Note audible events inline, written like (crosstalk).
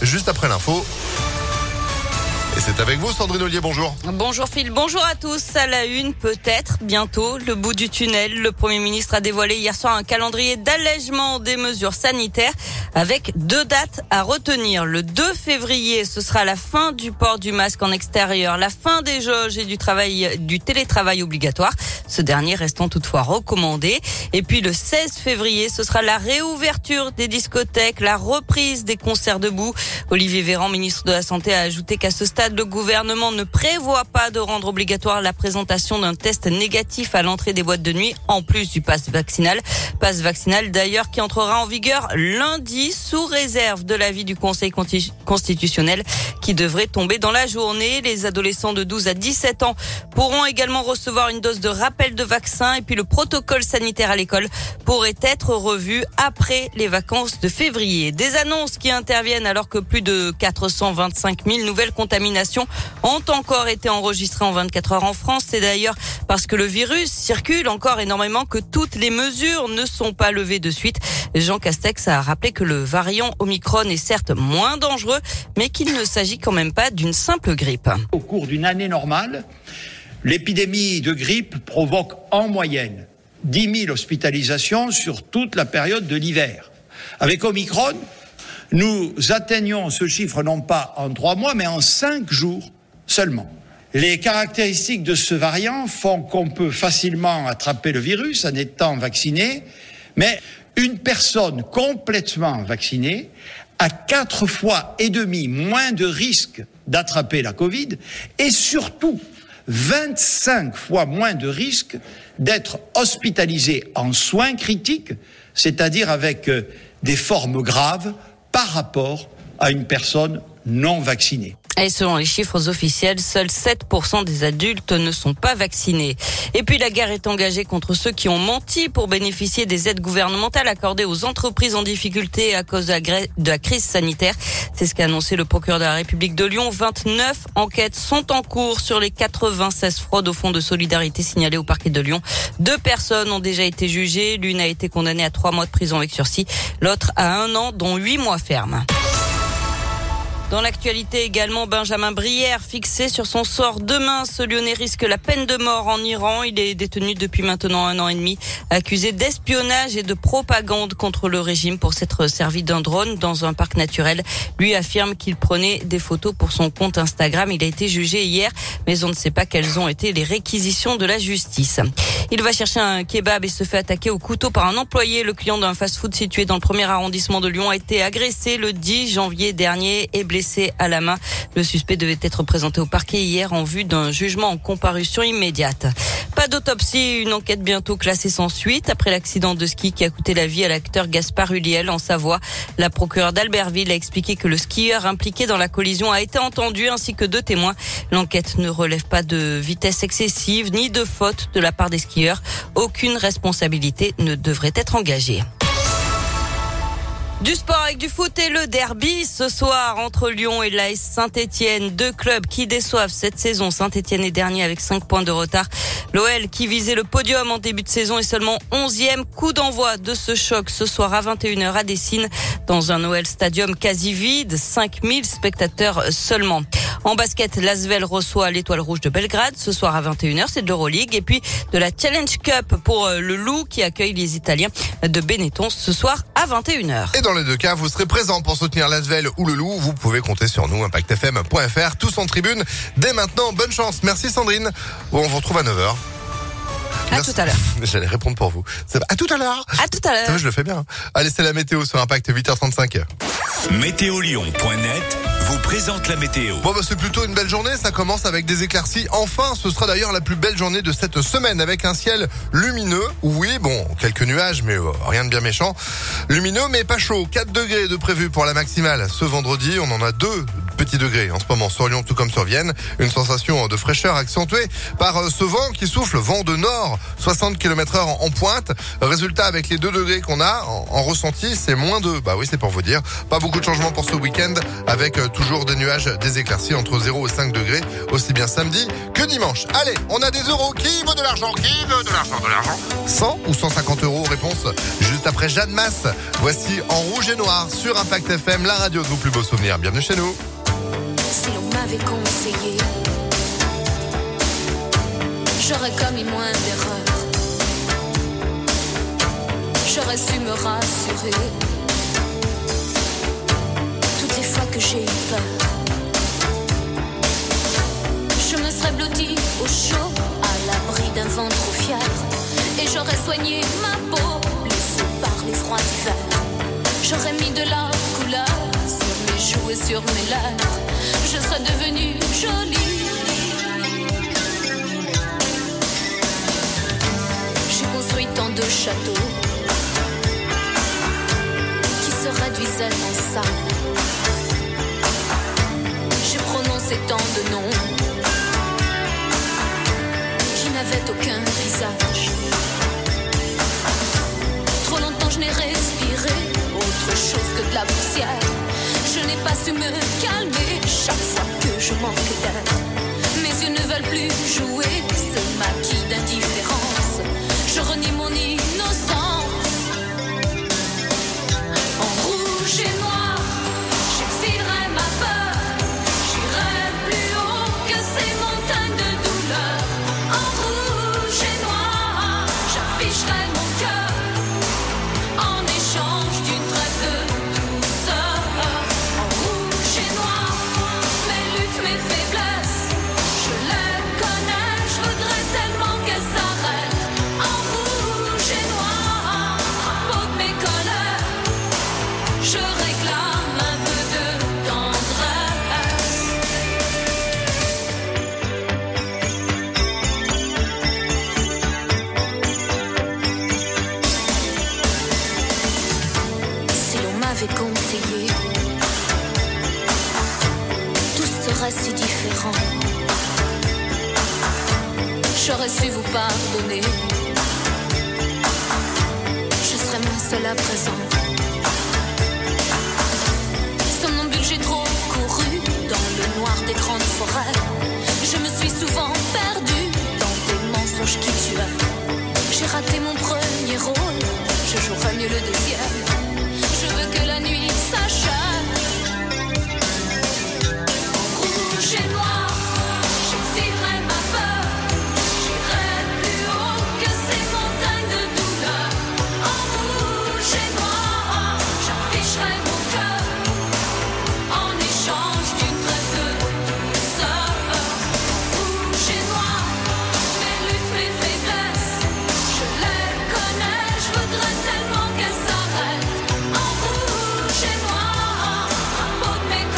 juste après l'info. C'est avec vous, Sandrine Ollier, bonjour. Bonjour Phil, bonjour à tous. À la une, peut-être bientôt, le bout du tunnel. Le Premier ministre a dévoilé hier soir un calendrier d'allègement des mesures sanitaires avec deux dates à retenir. Le 2 février, ce sera la fin du port du masque en extérieur, la fin des jauges et du travail, du télétravail obligatoire. Ce dernier restant toutefois recommandé. Et puis le 16 février, ce sera la réouverture des discothèques, la reprise des concerts debout. Olivier Véran, ministre de la Santé, a ajouté qu'à ce stade, le gouvernement ne prévoit pas de rendre obligatoire la présentation d'un test négatif à l'entrée des boîtes de nuit, en plus du passe vaccinal. Passe vaccinal d'ailleurs qui entrera en vigueur lundi sous réserve de l'avis du Conseil constitutionnel qui devrait tomber dans la journée. Les adolescents de 12 à 17 ans pourront également recevoir une dose de rappel de vaccin et puis le protocole sanitaire à l'école pourrait être revu après les vacances de février. Des annonces qui interviennent alors que plus de 425 000 nouvelles contaminations ont encore été enregistrés en 24 heures en France. C'est d'ailleurs parce que le virus circule encore énormément que toutes les mesures ne sont pas levées de suite. Jean Castex a rappelé que le variant Omicron est certes moins dangereux, mais qu'il ne s'agit quand même pas d'une simple grippe. Au cours d'une année normale, l'épidémie de grippe provoque en moyenne 10 000 hospitalisations sur toute la période de l'hiver. Avec Omicron, nous atteignons ce chiffre non pas en trois mois, mais en cinq jours seulement. Les caractéristiques de ce variant font qu'on peut facilement attraper le virus en étant vacciné, mais une personne complètement vaccinée a quatre fois et demi moins de risque d'attraper la Covid et surtout 25 fois moins de risque d'être hospitalisé en soins critiques, c'est-à-dire avec euh, des formes graves par rapport à une personne non vaccinée. Et selon les chiffres officiels, seuls 7% des adultes ne sont pas vaccinés. Et puis la guerre est engagée contre ceux qui ont menti pour bénéficier des aides gouvernementales accordées aux entreprises en difficulté à cause de la, crise sanitaire. C'est ce qu'a annoncé le procureur de la République de Lyon. 29 enquêtes sont en cours sur les 96 fraudes au fonds de solidarité signalées au parquet de Lyon. Deux personnes ont déjà été jugées. L'une a été condamnée à trois mois de prison avec sursis, l'autre à un an, dont huit mois ferme. Dans l'actualité également, Benjamin Brière fixé sur son sort demain. Ce Lyonnais risque la peine de mort en Iran. Il est détenu depuis maintenant un an et demi, accusé d'espionnage et de propagande contre le régime pour s'être servi d'un drone dans un parc naturel. Lui affirme qu'il prenait des photos pour son compte Instagram. Il a été jugé hier, mais on ne sait pas quelles ont été les réquisitions de la justice. Il va chercher un kebab et se fait attaquer au couteau par un employé. Le client d'un fast-food situé dans le premier arrondissement de Lyon a été agressé le 10 janvier dernier et blessé à la main. Le suspect devait être présenté au parquet hier en vue d'un jugement en comparution immédiate. Pas d'autopsie, une enquête bientôt classée sans suite après l'accident de ski qui a coûté la vie à l'acteur Gaspard Huliel en Savoie. La procureure d'Albertville a expliqué que le skieur impliqué dans la collision a été entendu ainsi que deux témoins. L'enquête ne relève pas de vitesse excessive ni de faute de la part des skieurs. Aucune responsabilité ne devrait être engagée. Du sport avec du foot et le derby ce soir entre Lyon et l'AS Saint-Etienne. Deux clubs qui déçoivent cette saison. Saint-Etienne est dernier avec 5 points de retard. L'OL qui visait le podium en début de saison est seulement 11e. Coup d'envoi de ce choc ce soir à 21h à Dessine dans un OL Stadium quasi vide. 5000 spectateurs seulement. En basket, l'Asvel reçoit l'étoile rouge de Belgrade ce soir à 21h. C'est de l'Euroleague. Et puis de la Challenge Cup pour euh, le Loup qui accueille les Italiens de Benetton ce soir à 21h. Et dans les deux cas, vous serez présent pour soutenir l'Asvel ou le Loup. Vous pouvez compter sur nous, impactfm.fr, tous en tribune. Dès maintenant, bonne chance. Merci Sandrine. On vous retrouve à 9h. À tout à l'heure. (laughs) J'allais répondre pour vous. À tout à l'heure. À tout à l'heure. Je le fais bien. Allez, c'est la météo sur Impact 8h35. Météolion.net vous présente la météo. Bon, bah, c'est plutôt une belle journée. Ça commence avec des éclaircies. Enfin, ce sera d'ailleurs la plus belle journée de cette semaine avec un ciel lumineux. Oui, bon, quelques nuages, mais euh, rien de bien méchant. Lumineux, mais pas chaud. 4 degrés de prévu pour la maximale ce vendredi. On en a deux petits degrés en ce moment sur Lyon tout comme sur Vienne. Une sensation de fraîcheur accentuée par euh, ce vent qui souffle, vent de nord, 60 km heure en pointe. Résultat avec les 2 degrés qu'on a en, ressenti, c'est moins 2. Bah oui, c'est pour vous dire. Pas beaucoup de changements pour ce week-end avec euh, toujours des nuages, des éclaircies entre 0 et 5 degrés, aussi bien samedi que dimanche. Allez, on a des euros. Qui veut de l'argent? Qui veut de l'argent De l'argent? 100 ou 150 euros Réponse juste après Jeanne Masse. Voici en rouge et noir sur Impact FM, la radio de vos plus beaux souvenirs. Bienvenue chez nous. Si l'on m'avait conseillé, j'aurais commis moins d'erreurs. J'aurais su me rassurer que j'ai eu peur. Je me serais blottie au chaud, à l'abri d'un vent trop fier. Et j'aurais soigné ma peau, blessée par les froids d'hiver. J'aurais mis de la couleur sur mes joues et sur mes lèvres. Je serais devenue jolie. J'ai construit tant de châteaux qui se réduisaient en sable. Prononcé tant de noms qui n'avaient aucun visage. Trop longtemps je n'ai respiré autre chose que de la poussière. Je n'ai pas su me calmer chaque fois que je manque d'air. Mes yeux ne veulent plus jouer ce maquis d'indifférence. Je renie mon innocence. Si différent. J'aurais su vous pardonner. Je serais moins seule à présent. Somnambule, j'ai trop couru dans le noir des grandes forêts. Je me suis souvent perdue dans des mensonges qui tuaient. J'ai raté mon premier rôle, je jouerai mieux le deuxième.